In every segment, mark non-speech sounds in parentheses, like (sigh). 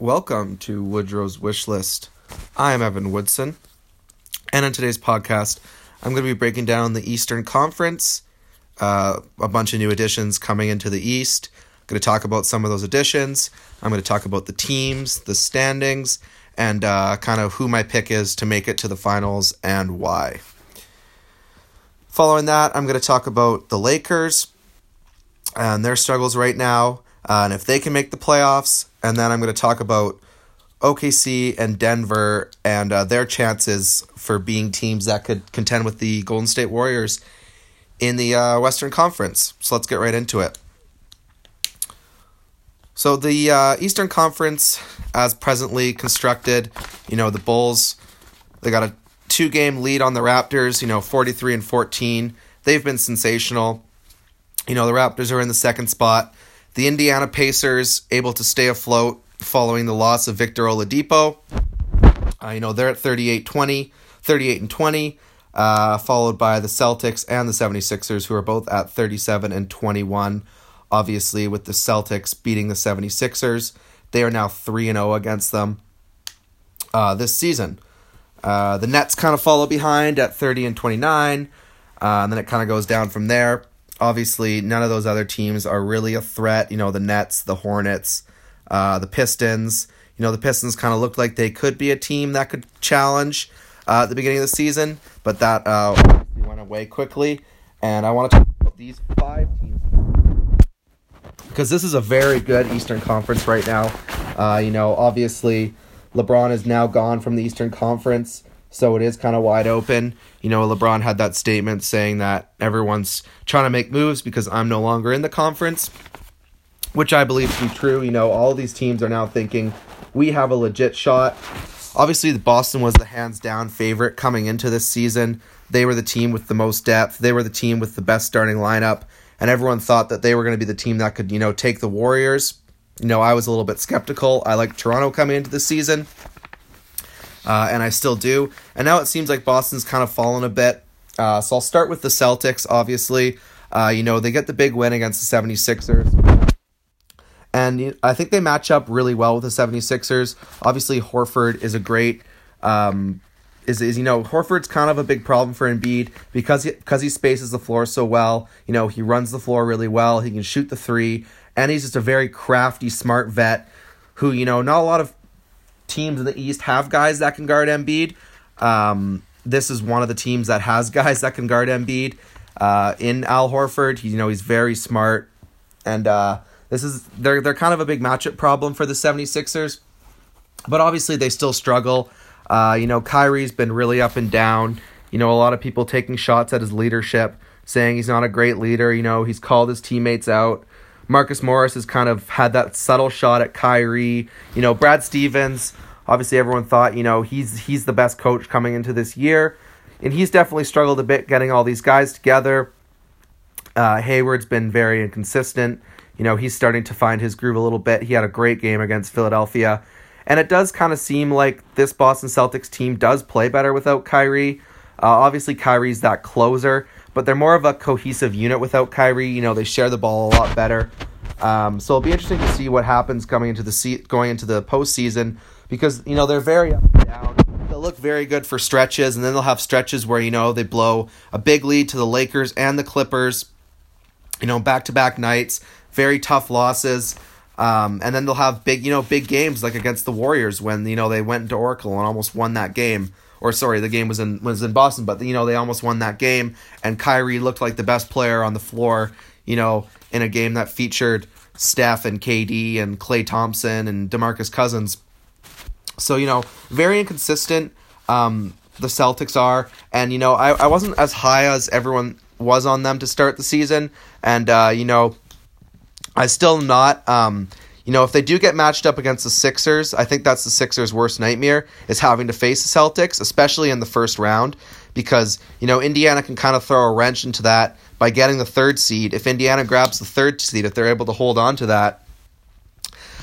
Welcome to Woodrow's Wish List. I am Evan Woodson, and on today's podcast, I'm going to be breaking down the Eastern Conference, uh, a bunch of new additions coming into the East. I'm going to talk about some of those additions. I'm going to talk about the teams, the standings, and uh, kind of who my pick is to make it to the finals and why. Following that, I'm going to talk about the Lakers and their struggles right now, uh, and if they can make the playoffs. And then I'm going to talk about OKC and Denver and uh, their chances for being teams that could contend with the Golden State Warriors in the uh, Western Conference. So let's get right into it. So the uh, Eastern Conference, as presently constructed, you know the Bulls, they got a two-game lead on the Raptors. You know, forty-three and fourteen. They've been sensational. You know, the Raptors are in the second spot. The Indiana Pacers able to stay afloat following the loss of Victor Oladipo. Uh, you know, they're at 38 20, 38 and 20, uh, followed by the Celtics and the 76ers, who are both at 37 and 21. Obviously, with the Celtics beating the 76ers, they are now 3 and 0 against them uh, this season. Uh, the Nets kind of follow behind at 30 and 29, uh, and then it kind of goes down from there obviously none of those other teams are really a threat. You know, the Nets, the Hornets, uh, the Pistons. You know, the Pistons kind of looked like they could be a team that could challenge uh, at the beginning of the season, but that uh, went away quickly. And I want to talk about these five teams because this is a very good Eastern Conference right now. Uh, you know, obviously, LeBron is now gone from the Eastern Conference. So it is kind of wide open. You know, LeBron had that statement saying that everyone's trying to make moves because I'm no longer in the conference, which I believe to be true. You know, all these teams are now thinking we have a legit shot. Obviously, Boston was the hands down favorite coming into this season. They were the team with the most depth. They were the team with the best starting lineup, and everyone thought that they were going to be the team that could, you know, take the Warriors. You know, I was a little bit skeptical. I like Toronto coming into the season uh, and I still do. And now it seems like Boston's kind of fallen a bit. Uh, so I'll start with the Celtics, obviously. Uh, you know, they get the big win against the 76ers. And I think they match up really well with the 76ers. Obviously, Horford is a great. Um, is, is you know Horford's kind of a big problem for Embiid because he, because he spaces the floor so well. You know he runs the floor really well. He can shoot the three, and he's just a very crafty, smart vet who you know not a lot of teams in the East have guys that can guard Embiid. Um, this is one of the teams that has (laughs) guys that can guard Embiid. Uh, in Al Horford, you know he's very smart, and uh, this is they're they're kind of a big matchup problem for the 76ers. But obviously they still struggle. Uh, you know Kyrie's been really up and down. You know a lot of people taking shots at his leadership, saying he's not a great leader. You know he's called his teammates out. Marcus Morris has kind of had that subtle shot at Kyrie. You know, Brad Stevens, obviously everyone thought, you know, he's he's the best coach coming into this year. And he's definitely struggled a bit getting all these guys together. Uh, Hayward's been very inconsistent. You know, he's starting to find his groove a little bit. He had a great game against Philadelphia. And it does kind of seem like this Boston Celtics team does play better without Kyrie. Uh, obviously, Kyrie's that closer, but they're more of a cohesive unit without Kyrie. You know, they share the ball a lot better. Um, so it'll be interesting to see what happens coming into the se- going into the postseason because you know they're very up and down. They'll look very good for stretches, and then they'll have stretches where you know they blow a big lead to the Lakers and the Clippers. You know, back to back nights, very tough losses. Um, and then they'll have big, you know, big games like against the Warriors when you know they went into Oracle and almost won that game or sorry, the game was in was in Boston, but you know they almost won that game, and Kyrie looked like the best player on the floor. You know, in a game that featured Steph and KD and Klay Thompson and DeMarcus Cousins. So you know, very inconsistent. Um, the Celtics are, and you know, I I wasn't as high as everyone was on them to start the season, and uh, you know, I still not. Um, you know, if they do get matched up against the Sixers, I think that's the Sixers' worst nightmare is having to face the Celtics, especially in the first round, because, you know, Indiana can kind of throw a wrench into that by getting the third seed. If Indiana grabs the third seed, if they're able to hold on to that,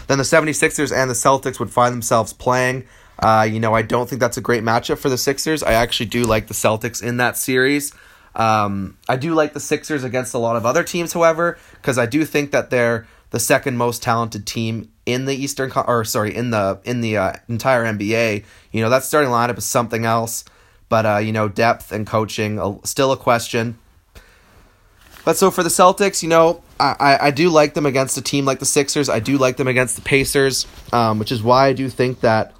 then the 76ers and the Celtics would find themselves playing. Uh, you know, I don't think that's a great matchup for the Sixers. I actually do like the Celtics in that series. Um, I do like the Sixers against a lot of other teams, however, because I do think that they're the second most talented team in the Eastern or sorry in the in the uh, entire NBA. You know that starting lineup is something else, but uh, you know depth and coaching uh, still a question. But so for the Celtics, you know I, I do like them against a team like the Sixers. I do like them against the Pacers, um, which is why I do think that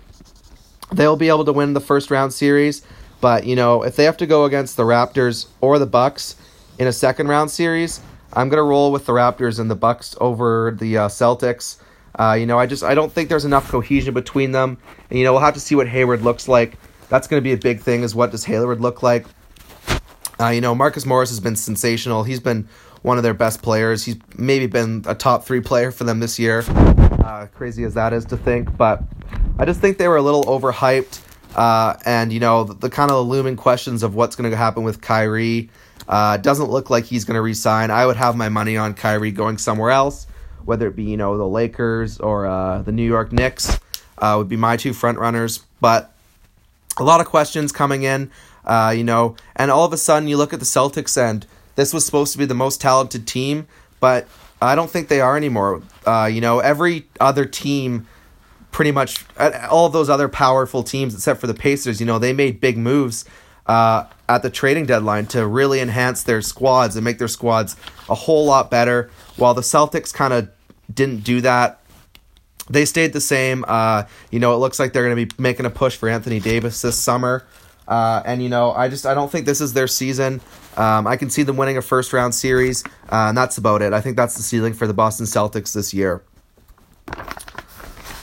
they'll be able to win the first round series. But you know if they have to go against the Raptors or the Bucks in a second round series, I'm gonna roll with the Raptors and the Bucks over the uh, Celtics. Uh, you know, I just I don't think there's enough cohesion between them, and you know we'll have to see what Hayward looks like. That's to be a big thing. Is what does Hayward look like? Uh, you know, Marcus Morris has been sensational. He's been one of their best players. He's maybe been a top three player for them this year. Uh, crazy as that is to think, but I just think they were a little overhyped. Uh, and you know the, the, kind of looming questions of what's going to happen with Kyrie. Uh, doesn't look like he's going to resign. I would have my money on Kyrie going somewhere else, whether it be you know the Lakers or uh, the New York Knicks. Uh, would be my two front runners, but a lot of questions coming in. Uh, you know, and all of a sudden you look at the Celtics and this was supposed to be the most talented team, but I don't think they are anymore. Uh, you know, every other team, pretty much uh, all those other powerful teams, except for the Pacers, you know, they made big moves uh, at the trading deadline to really enhance their squads and make their squads a whole lot better. While the Celtics kind of didn't do that, they stayed the same. Uh, you know, it looks like they're going to be making a push for Anthony Davis this summer. Uh, and you know, I just I don't think this is their season. Um, I can see them winning a first round series, uh, and that's about it. I think that's the ceiling for the Boston Celtics this year.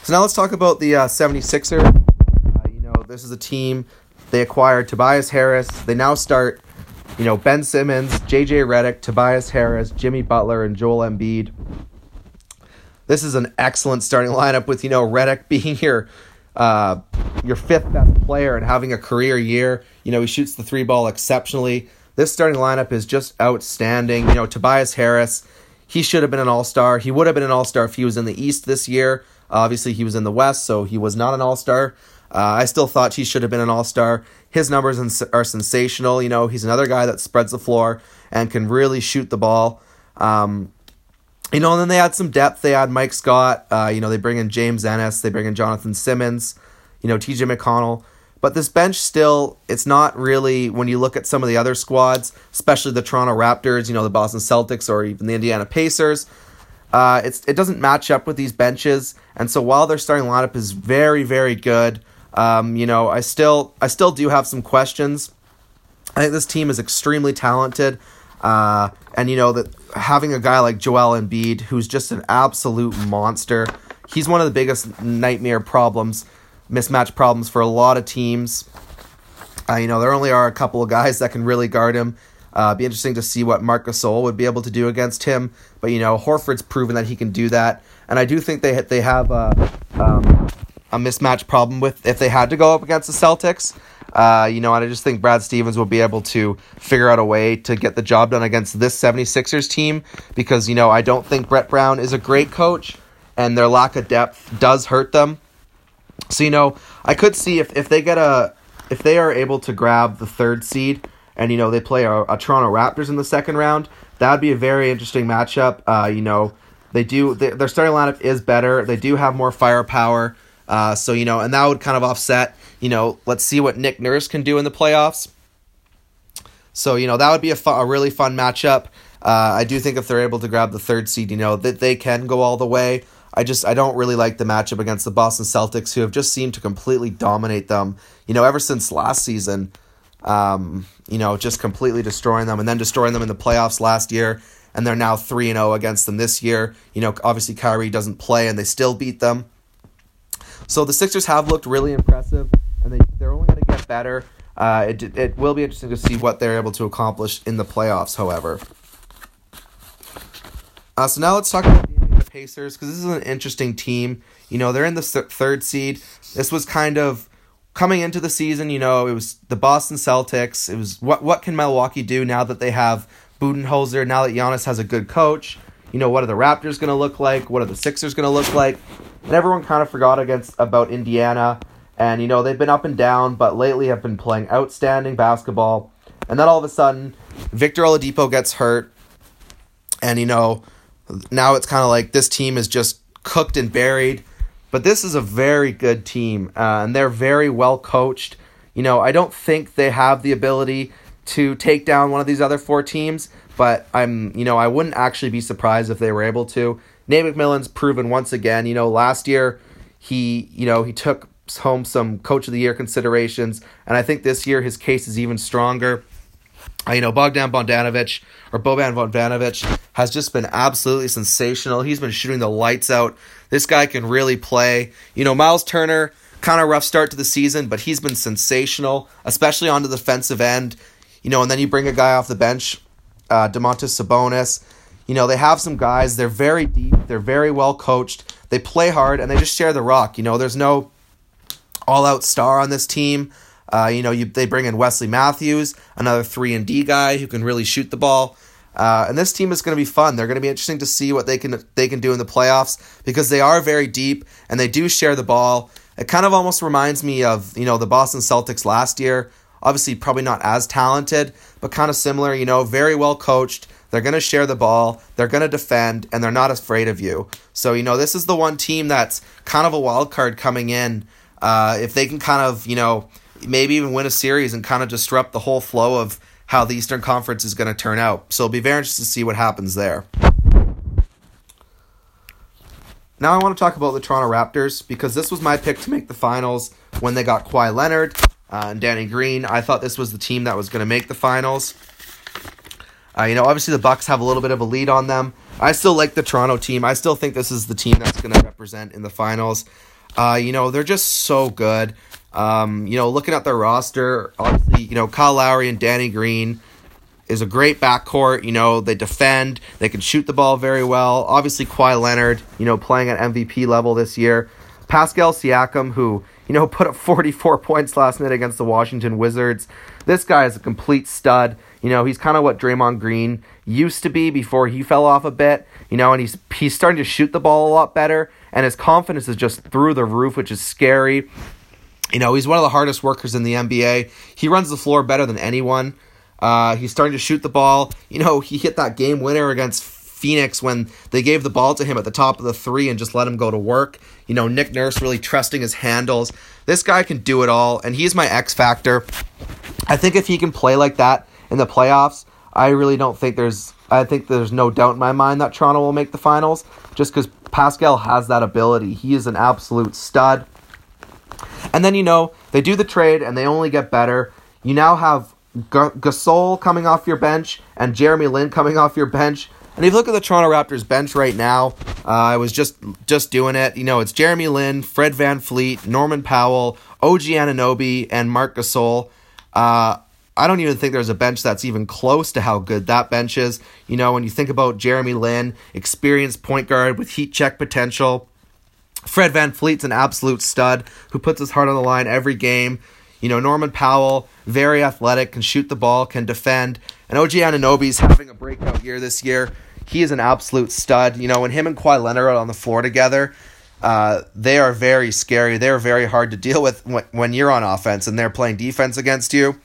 So now let's talk about the uh, 76ers. Uh, you know, this is a team they acquired Tobias Harris. They now start, you know, Ben Simmons, JJ Redick, Tobias Harris, Jimmy Butler, and Joel Embiid. This is an excellent starting lineup with, you know, Redick (laughs) being your uh, your fifth best player and having a career year. You know, he shoots the three ball exceptionally. This starting lineup is just outstanding. You know, Tobias Harris, he should have been an all star. He would have been an all star if he was in the East this year. Obviously, he was in the West, so he was not an all star. Uh, I still thought he should have been an all star. His numbers are sensational. You know, he's another guy that spreads the floor and can really shoot the ball. Um, you know, and then they add some depth. They add Mike Scott. Uh, you know, they bring in James Ennis. They bring in Jonathan Simmons. You know, TJ McConnell. But this bench still, it's not really, when you look at some of the other squads, especially the Toronto Raptors, you know, the Boston Celtics, or even the Indiana Pacers, uh, it's, it doesn't match up with these benches. And so while their starting lineup is very, very good, um, you know, I still I still do have some questions. I think this team is extremely talented, uh, and you know that having a guy like Joel Embiid, who's just an absolute monster, he's one of the biggest nightmare problems, mismatch problems for a lot of teams. Uh, you know, there only are a couple of guys that can really guard him. Uh, be interesting to see what Marc Gasol would be able to do against him. But you know, Horford's proven that he can do that, and I do think they they have uh, um, a mismatch problem with if they had to go up against the Celtics. Uh, you know, and I just think Brad Stevens will be able to figure out a way to get the job done against this 76ers team because, you know, I don't think Brett Brown is a great coach and their lack of depth does hurt them. So, you know, I could see if, if they get a if they are able to grab the third seed and you know they play a, a Toronto Raptors in the second round, that would be a very interesting matchup. Uh, you know, they do they, their starting lineup is better. They do have more firepower. Uh, so you know, and that would kind of offset. You know, let's see what Nick Nurse can do in the playoffs. So you know that would be a, a really fun matchup. Uh, I do think if they're able to grab the third seed, you know that they can go all the way. I just I don't really like the matchup against the Boston Celtics, who have just seemed to completely dominate them. You know, ever since last season, um, you know, just completely destroying them, and then destroying them in the playoffs last year, and they're now three and zero oh against them this year. You know, obviously Kyrie doesn't play, and they still beat them. So the Sixers have looked really impressive, and they they're only going to get better. Uh, it it will be interesting to see what they're able to accomplish in the playoffs. However, uh, so now let's talk about the Indiana Pacers because this is an interesting team. You know they're in the third seed. This was kind of coming into the season. You know it was the Boston Celtics. It was what what can Milwaukee do now that they have Budenholzer? Now that Giannis has a good coach. You know what are the Raptors going to look like? What are the Sixers going to look like? And everyone kind of forgot against about Indiana. And you know they've been up and down, but lately have been playing outstanding basketball. And then all of a sudden, Victor Oladipo gets hurt, and you know now it's kind of like this team is just cooked and buried. But this is a very good team, uh, and they're very well coached. You know, I don't think they have the ability to take down one of these other four teams, but I'm, you know, I wouldn't actually be surprised if they were able to. Nate McMillan's proven once again, you know, last year he, you know, he took home some coach of the year considerations, and I think this year his case is even stronger. Uh, you know, Bogdan Bogdanovic or Boban Bogdanovic has just been absolutely sensational. He's been shooting the lights out. This guy can really play. You know, Miles Turner, kind of rough start to the season, but he's been sensational, especially on the defensive end. You know, and then you bring a guy off the bench, uh, Domantas Sabonis. You know, they have some guys. They're very deep. They're very well coached. They play hard, and they just share the rock. You know, there's no all-out star on this team. Uh, you know, you, they bring in Wesley Matthews, another three and D guy who can really shoot the ball. Uh, and this team is going to be fun. They're going to be interesting to see what they can they can do in the playoffs because they are very deep and they do share the ball. It kind of almost reminds me of you know the Boston Celtics last year. Obviously, probably not as talented, but kind of similar. You know, very well coached. They're going to share the ball. They're going to defend, and they're not afraid of you. So you know, this is the one team that's kind of a wild card coming in. Uh, if they can kind of you know maybe even win a series and kind of disrupt the whole flow of how the Eastern Conference is going to turn out. So it'll be very interesting to see what happens there. Now I want to talk about the Toronto Raptors because this was my pick to make the finals when they got Kawhi Leonard uh, and Danny Green. I thought this was the team that was going to make the finals. Uh, you know, obviously the Bucks have a little bit of a lead on them. I still like the Toronto team. I still think this is the team that's going to represent in the finals. Uh, you know, they're just so good. Um, you know, looking at their roster, obviously, you know, Kyle Lowry and Danny Green is a great backcourt. You know, they defend, they can shoot the ball very well. Obviously, Kawhi Leonard, you know, playing at MVP level this year. Pascal Siakam, who, you know, (laughs) put up 44 points last night against the Washington Wizards. This guy is a complete stud. You know, he's kind of what Draymond Green used to be before he fell off a bit. You know, and he's he's starting to shoot the ball a lot better, and his confidence is just through the roof, which is scary. You know, he's one of the hardest workers in the NBA. He runs the floor better than anyone. Uh, he's starting to shoot the ball. You know, he hit that game winner against Phoenix when they gave the ball to him at the top of the three and just let him go to work. You know, Nick Nurse really trusting his handles. This guy can do it all, and he's my X factor. I think if he can play like that in the playoffs, I really don't think there's. I think there's no doubt in my mind that Toronto will make the finals, just because Pascal has that ability. He is an absolute stud. And then, you know, they do the trade and they only get better. You now have Gasol coming off your bench and Jeremy Lin coming off your bench. And if you look at the Toronto Raptors bench right now, uh, I was just just doing it. You know, it's Jeremy Lin, Fred VanVleet, Norman Powell, OG Anunoby, and Marc Gasol. Uh, I don't even think there's a bench that's even close to how good that bench is. You know, when you think about Jeremy Lin, experienced point guard with heat check potential, Fred VanVleet's an absolute stud who puts his heart on the line every game. You know, Norman Powell, very athletic, can shoot the ball, can defend. And OG Anunoby's having a breakout year this year. He is an absolute stud. You know, when him and Kawhi Leonard are on the floor together, uh, they are very scary. They're very hard to deal with when, when you're on offense and they're playing defense against you.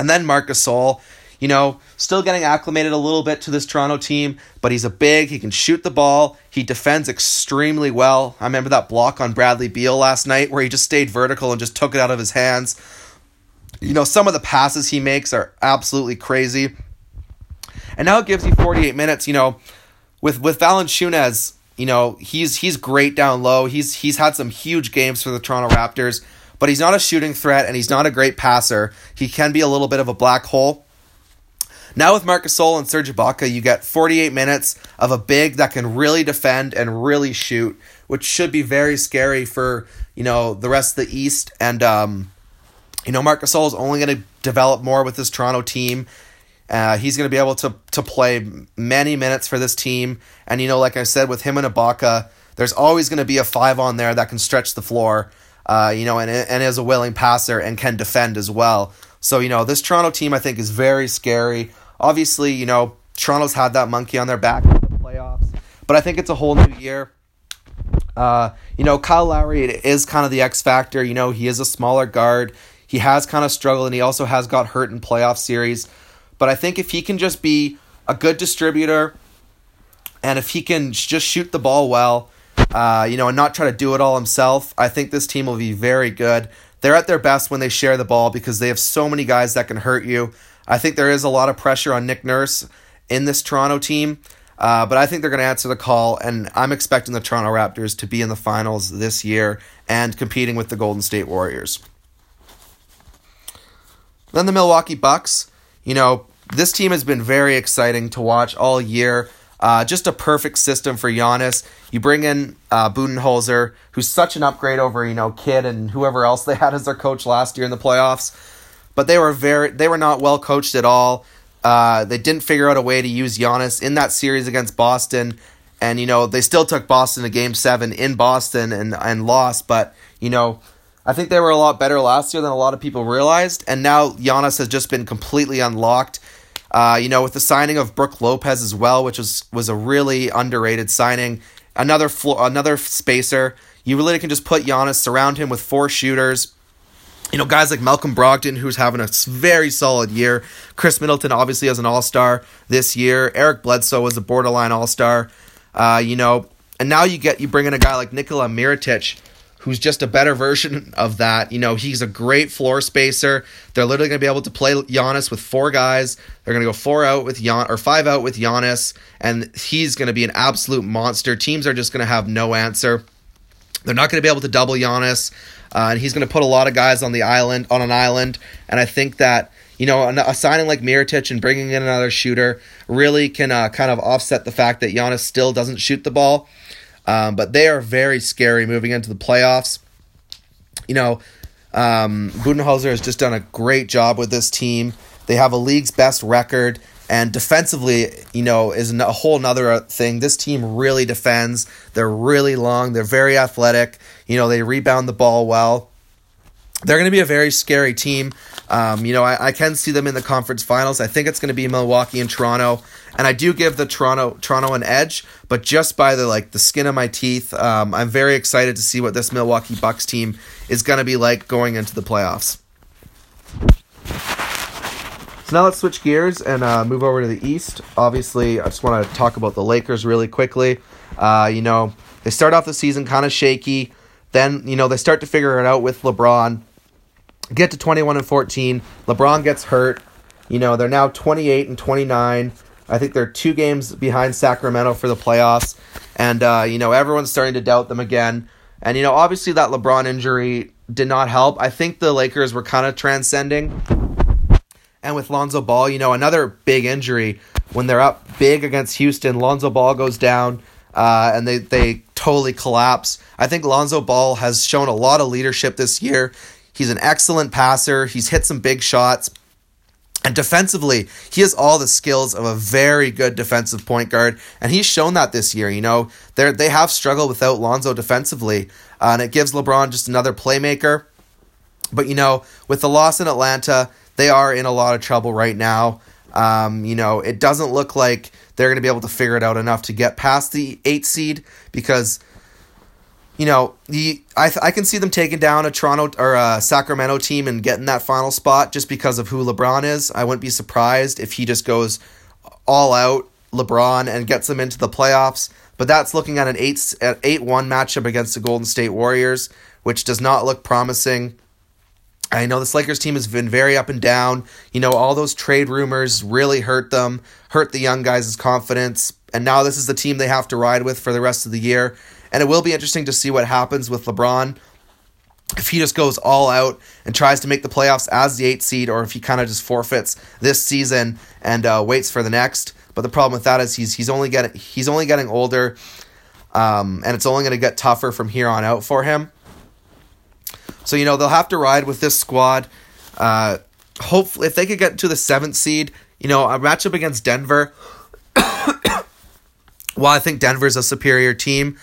And then Marcus Gasol, you know, still getting acclimated a little bit to this Toronto team, but he's a big, he can shoot the ball, he defends extremely well. I remember that block on Bradley Beal last night where he just stayed vertical and just took it out of his hands. You know, some of the passes he makes are absolutely crazy. And now it gives you 48 minutes, you know, with with Valanciunas, you know, he's he's great down low. He's he's had some huge games for the Toronto Raptors, but he's not a shooting threat and he's not a great passer. He can be a little bit of a black hole. Now with Marc Gasol and Serge Ibaka, you get 48 minutes of a big that can really defend and really shoot, which should be very scary for you know the rest of the East. And um, you know Marc Gasol is only going to develop more with this Toronto team. Uh, he's going to be able to to play many minutes for this team, and you know, like I said, with him and Ibaka, there's always going to be a five on there that can stretch the floor. Uh, you know, and and is a willing passer and can defend as well. So you know, this Toronto team I think is very scary. Obviously, you know, Toronto's had that monkey on their back in the playoffs, but I think it's a whole new year. Uh, you know, Kyle Lowry is kind of the X factor. You know, he is a smaller guard. He has kind of struggled, and he also has got hurt in playoff series. But I think if he can just be a good distributor, And if he can just shoot the ball well, uh, you know, and not try to do it all himself, I think this team will be very good. They're at their best when they share the ball because they have so many guys that can hurt you. I think there is a lot of pressure on Nick Nurse in this Toronto team, uh, but I think they're going to answer the call, and I'm expecting the Toronto Raptors to be in the finals this year and competing with the Golden State Warriors. Then the Milwaukee Bucks. You know, this team has been very exciting to watch all year. Uh, just a perfect system for Giannis. You bring in uh, Budenholzer, who's such an upgrade over you know Kidd and whoever else they (laughs) had as their coach last year in the playoffs. But they were very they were not well coached at all. Uh, they didn't figure out a way to use Giannis in that series against Boston, and you know they still took Boston to Game Seven in Boston and and lost. But you know I think they were a lot better last year than a lot of people realized, and now Giannis has just been completely unlocked. Uh, you know, with the signing of Brook Lopez as well, which was was a really underrated signing. Another flo- another spacer. You really can just put Giannis, surround him with four shooters. You know, guys like Malcolm Brogdon, who's having a very solid year. Khris Middleton, obviously, as an All Star this year. Eric Bledsoe was a borderline All Star. Uh, you know, and now you get you bring in a guy like Nikola Mirotic, who's just a better version of that. You know, he's a great floor spacer. They're literally going to be able to play Giannis with four guys. They're going to go four out with Gian or five out with Giannis, and he's going to be an absolute monster. Teams are just going to have no answer. They're not going to be able to double Giannis, uh, and he's going to put a lot of guys on the island on an island. And I think that you know a signing like Mirotic and bringing in another shooter really can uh, kind of offset the fact that Giannis still doesn't shoot the ball. Um, but they are very scary moving into the playoffs. You know, um, Budenholzer has just done a great job with this team. They have a league's best record, and defensively, you know, is a whole nother thing. This team really defends. They're really long. They're very athletic. You know, they rebound the ball well they're going to be a very scary team. Um, you know, I, I, can see them in the conference finals. I think it's going to be Milwaukee and Toronto, and I do give the Toronto Toronto an edge, but just by the like the skin of my teeth. Um, I'm very excited to see what this Milwaukee Bucks team is going to be like going into the playoffs. So now let's switch gears and uh, move over to the East. Obviously, I just want to talk about the Lakers really quickly. Uh, you know, they start off the season kind of shaky. Then, you know, they start to figure it out with LeBron get to 21 and 14. LeBron gets hurt. You know, they're now 28 and 29. I think they're two games behind Sacramento for the playoffs. And, uh, you know, everyone's starting to doubt them again. And, you know, obviously that LeBron injury did not help. I think the Lakers were kind of transcending. And with Lonzo Ball, you know, another big injury when they're up big against Houston, Lonzo Ball goes down uh, and they, they totally collapse. I think Lonzo Ball has shown a lot of leadership this year. He's an excellent passer. He's hit some big shots. And defensively, he has all the skills of a very good defensive point guard, and he's shown that this year. You know, they they have struggled without Lonzo defensively, uh, and it gives LeBron just another playmaker. But you know, with the loss in Atlanta, they are in a lot of trouble right now. Um, you know, it doesn't look like they're going to be able to figure it out enough to get past the eight seed because you know, the I I can see them taking down a Toronto or a Sacramento team and getting that final spot just because of who LeBron is. I wouldn't be surprised if he just goes all out LeBron and gets them into the playoffs. But that's looking at an eight at eight one matchup against the Golden State Warriors, which does not look promising. I know this Lakers team has been very up and down. You know, all those trade rumors really hurt them, hurt the young guys' confidence. And now this is the team they have to ride with for the rest of the year. And it will be interesting to see what happens with LeBron if he just goes all out and tries to make the playoffs as the eight seed, or if he kind of just forfeits this season and uh, waits for the next. But the problem with that is he's he's only getting he's only getting older, um, and it's only going to get tougher from here on out for him. So you know they'll have to ride with this squad. Uh, hopefully, if they could get to the seventh seed, you know a matchup against Denver. While I think Denver's a superior team,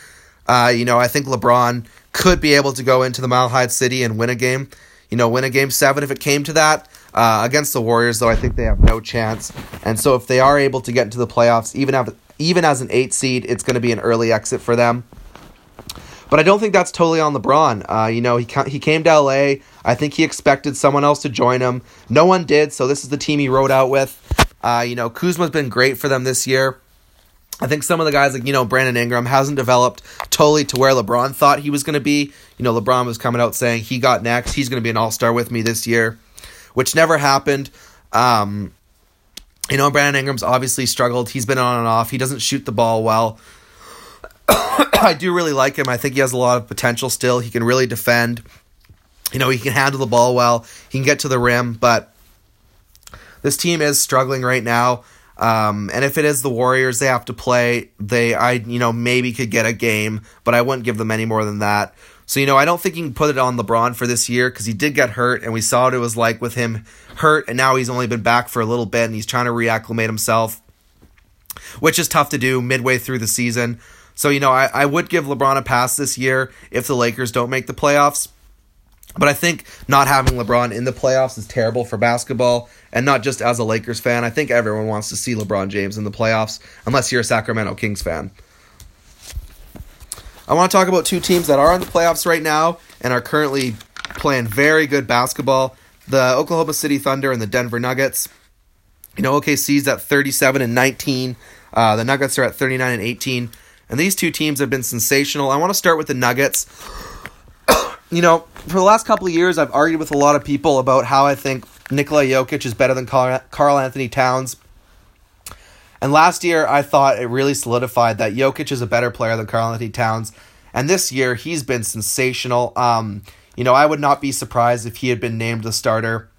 uh, you know, I think LeBron could be able to go into the Mile High City and win a game. You know, win a game seven if it came to that. Uh, against the Warriors, though, I think they have no chance. And so, if they are able to get into the playoffs, even have, even as an eight seed, it's going to be an early exit for them. But I don't think that's totally on LeBron. Uh, you know, he he came to LA. I think he expected someone else to join him. No one did, so this is the team he rode out with. Uh, you know, Kuzma's been great for them this year. I think some of the guys like, you know, Brandon Ingram hasn't developed totally to where LeBron thought he was going to be. You know, LeBron was coming out saying he got next. He's going to be an all star with me this year, which never happened. Um, you know, Brandon Ingram's obviously struggled. He's been on and off. He doesn't shoot the ball well. (coughs) I do really like him. I think he has a lot of potential still. He can really defend. You know, he can handle the ball well. He can get to the rim, but this team is struggling right now. Um, and if it is the Warriors, they have to play. They, I, you know, maybe could get a game, but I wouldn't give them any more than that. So, you know, I don't think you can put it on LeBron for this year because he did get hurt, and we saw what it was like with him hurt, and now he's only been back for a little bit, and he's trying to reacclimate himself, which is tough to do midway through the season. So, you know, I, I would give LeBron a pass this year if the Lakers don't make the playoffs. But I think not having LeBron in the playoffs is terrible for basketball, and not just as a Lakers fan. I think everyone wants to see LeBron James in the playoffs, unless you're a Sacramento Kings fan. I want to talk about two teams that are in the playoffs right now and are currently playing very good basketball the Oklahoma City Thunder and the Denver Nuggets. You know, OKC's at 37 and 19. Uh, the Nuggets are at 39 and 18. And these two teams have been sensational. I want to start with the Nuggets. You know, for the last couple of years, I've argued with a lot of people about how I think Nikola Jokic is better than Karl-Anthony Towns. And last year, I thought it really solidified that Jokic is a better player than Karl-Anthony Towns. And this year, he's been sensational. Um, you know, I would not be surprised if he had been named the starter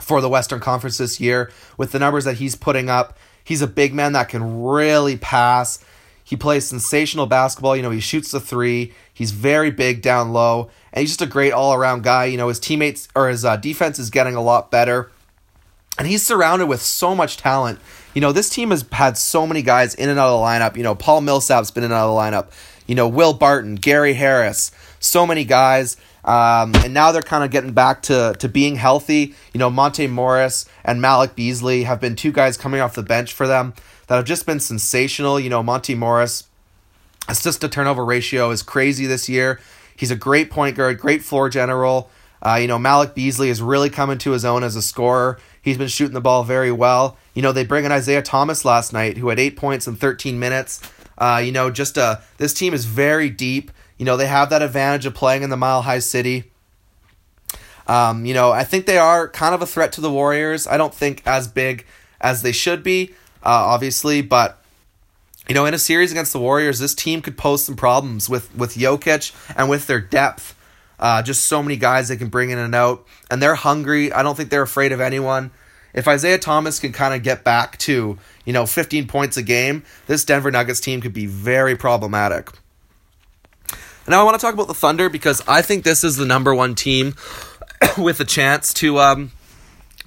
for the Western Conference this year with the numbers that he's putting up. He's a big man that can really pass. He plays sensational basketball. You know, he shoots the three. He's very big down low, and he's just a great all around guy. You know, his teammates or his uh, defense is getting a lot better, and he's surrounded with so much talent. You know, this team has had so many guys in and out of the lineup. You know, Paul Millsap's been in and out of the lineup. You know, Will Barton, Gary Harris, so many guys. Um, and now they're kind of getting back to, to being healthy. You know, Monte Morris and Malik Beasley have been two guys coming off the bench for them that have just been sensational. You know, Monte Morris, assist to turnover ratio is crazy this year. He's a great point guard, great floor general. Uh, you know, Malik Beasley is really coming to his own as a scorer. He's been shooting the ball very well. You know, they bring in Isaiah Thomas last night, who had eight points in 13 minutes. Uh, you know, just uh, this team is very deep. You know, they have that advantage of playing in the Mile High City. Um, you know, I think they are kind of a threat to the Warriors. I don't think as big as they should be uh, obviously. But you know, in a series against the Warriors, this team could pose some problems with with Jokic and with their depth. Uh, just so many guys they can bring in and out, and they're hungry. I don't think they're afraid of anyone. If Isaiah Thomas can kind of get back to you know 15 points a game, this Denver Nuggets team could be very problematic. Now I want to talk about the Thunder because I think this is the number one team (coughs) with a chance to um,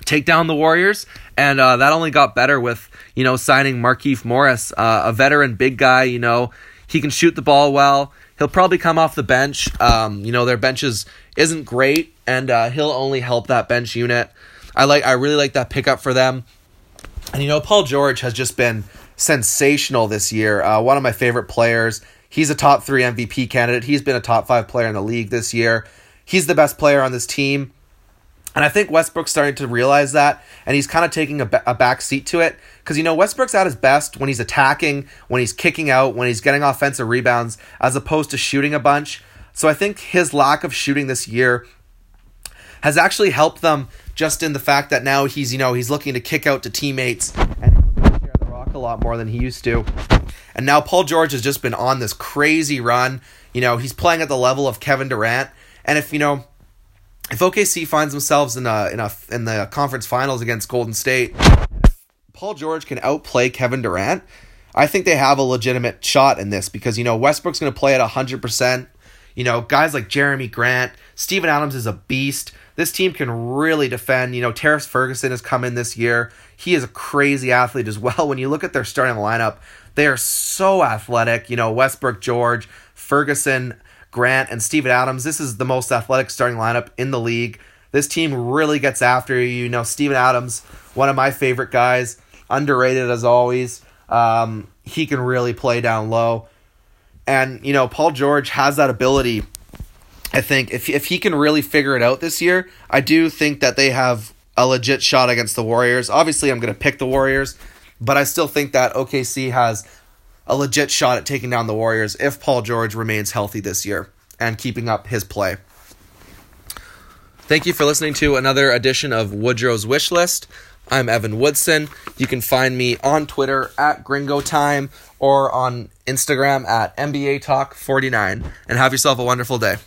take down the Warriors, and uh, that only got better with you know signing Markieff Morris, uh, a veteran big guy. You know he can shoot the ball well. He'll probably come off the bench. Um, you know their benches isn't great, and uh, he'll only help that bench unit. I like I really like that pickup for them. And you know Paul George has just been sensational this year. Uh, one of my favorite players. He's a top three MVP candidate. He's been a top five player in the league this year. He's the best player on this team. And I think Westbrook's starting to realize that, and he's kind of taking a, a back seat to it. Because, you know, Westbrook's at his best when he's attacking, when he's kicking out, when he's getting offensive rebounds, as opposed to shooting a bunch. So I think his lack of shooting this year has actually helped them just in the fact that now he's, you know, he's looking to kick out to teammates and share the rock a lot more than he used to. And now Paul George has just been on this crazy run. You know, he's playing at the level of Kevin Durant. And if, you know, if OKC finds themselves in a in a in the conference finals against Golden State, Paul George can outplay Kevin Durant. I think they have a legitimate shot in this because you know Westbrook's going to play at hundred percent. You know, guys like Jerami Grant, Steven Adams is a beast. This team can really defend. You know, Terrance Ferguson has come in this year. He is a crazy athlete as well. When you look at their starting lineup, they are so athletic. You know, Westbrook, George, Ferguson, Grant, and Steven Adams. This is the most athletic starting lineup in the league. This team really gets after you. You know, Steven Adams, one of my favorite guys, underrated as always. Um, he can really play down low. And, you know, Paul George has that ability. I think if, if he can really figure it out this year, I do think that they have a legit shot against the Warriors. Obviously, I'm going to pick the Warriors, but I still think that OKC has a legit shot at taking down the Warriors if Paul George remains healthy this year and keeping up his play. Thank you for listening to another edition of Woodrow's Wish List. I'm Evan Woodson. You can find me on Twitter at Gringo Time or on Instagram at NBA Talk 49. And have yourself a wonderful day.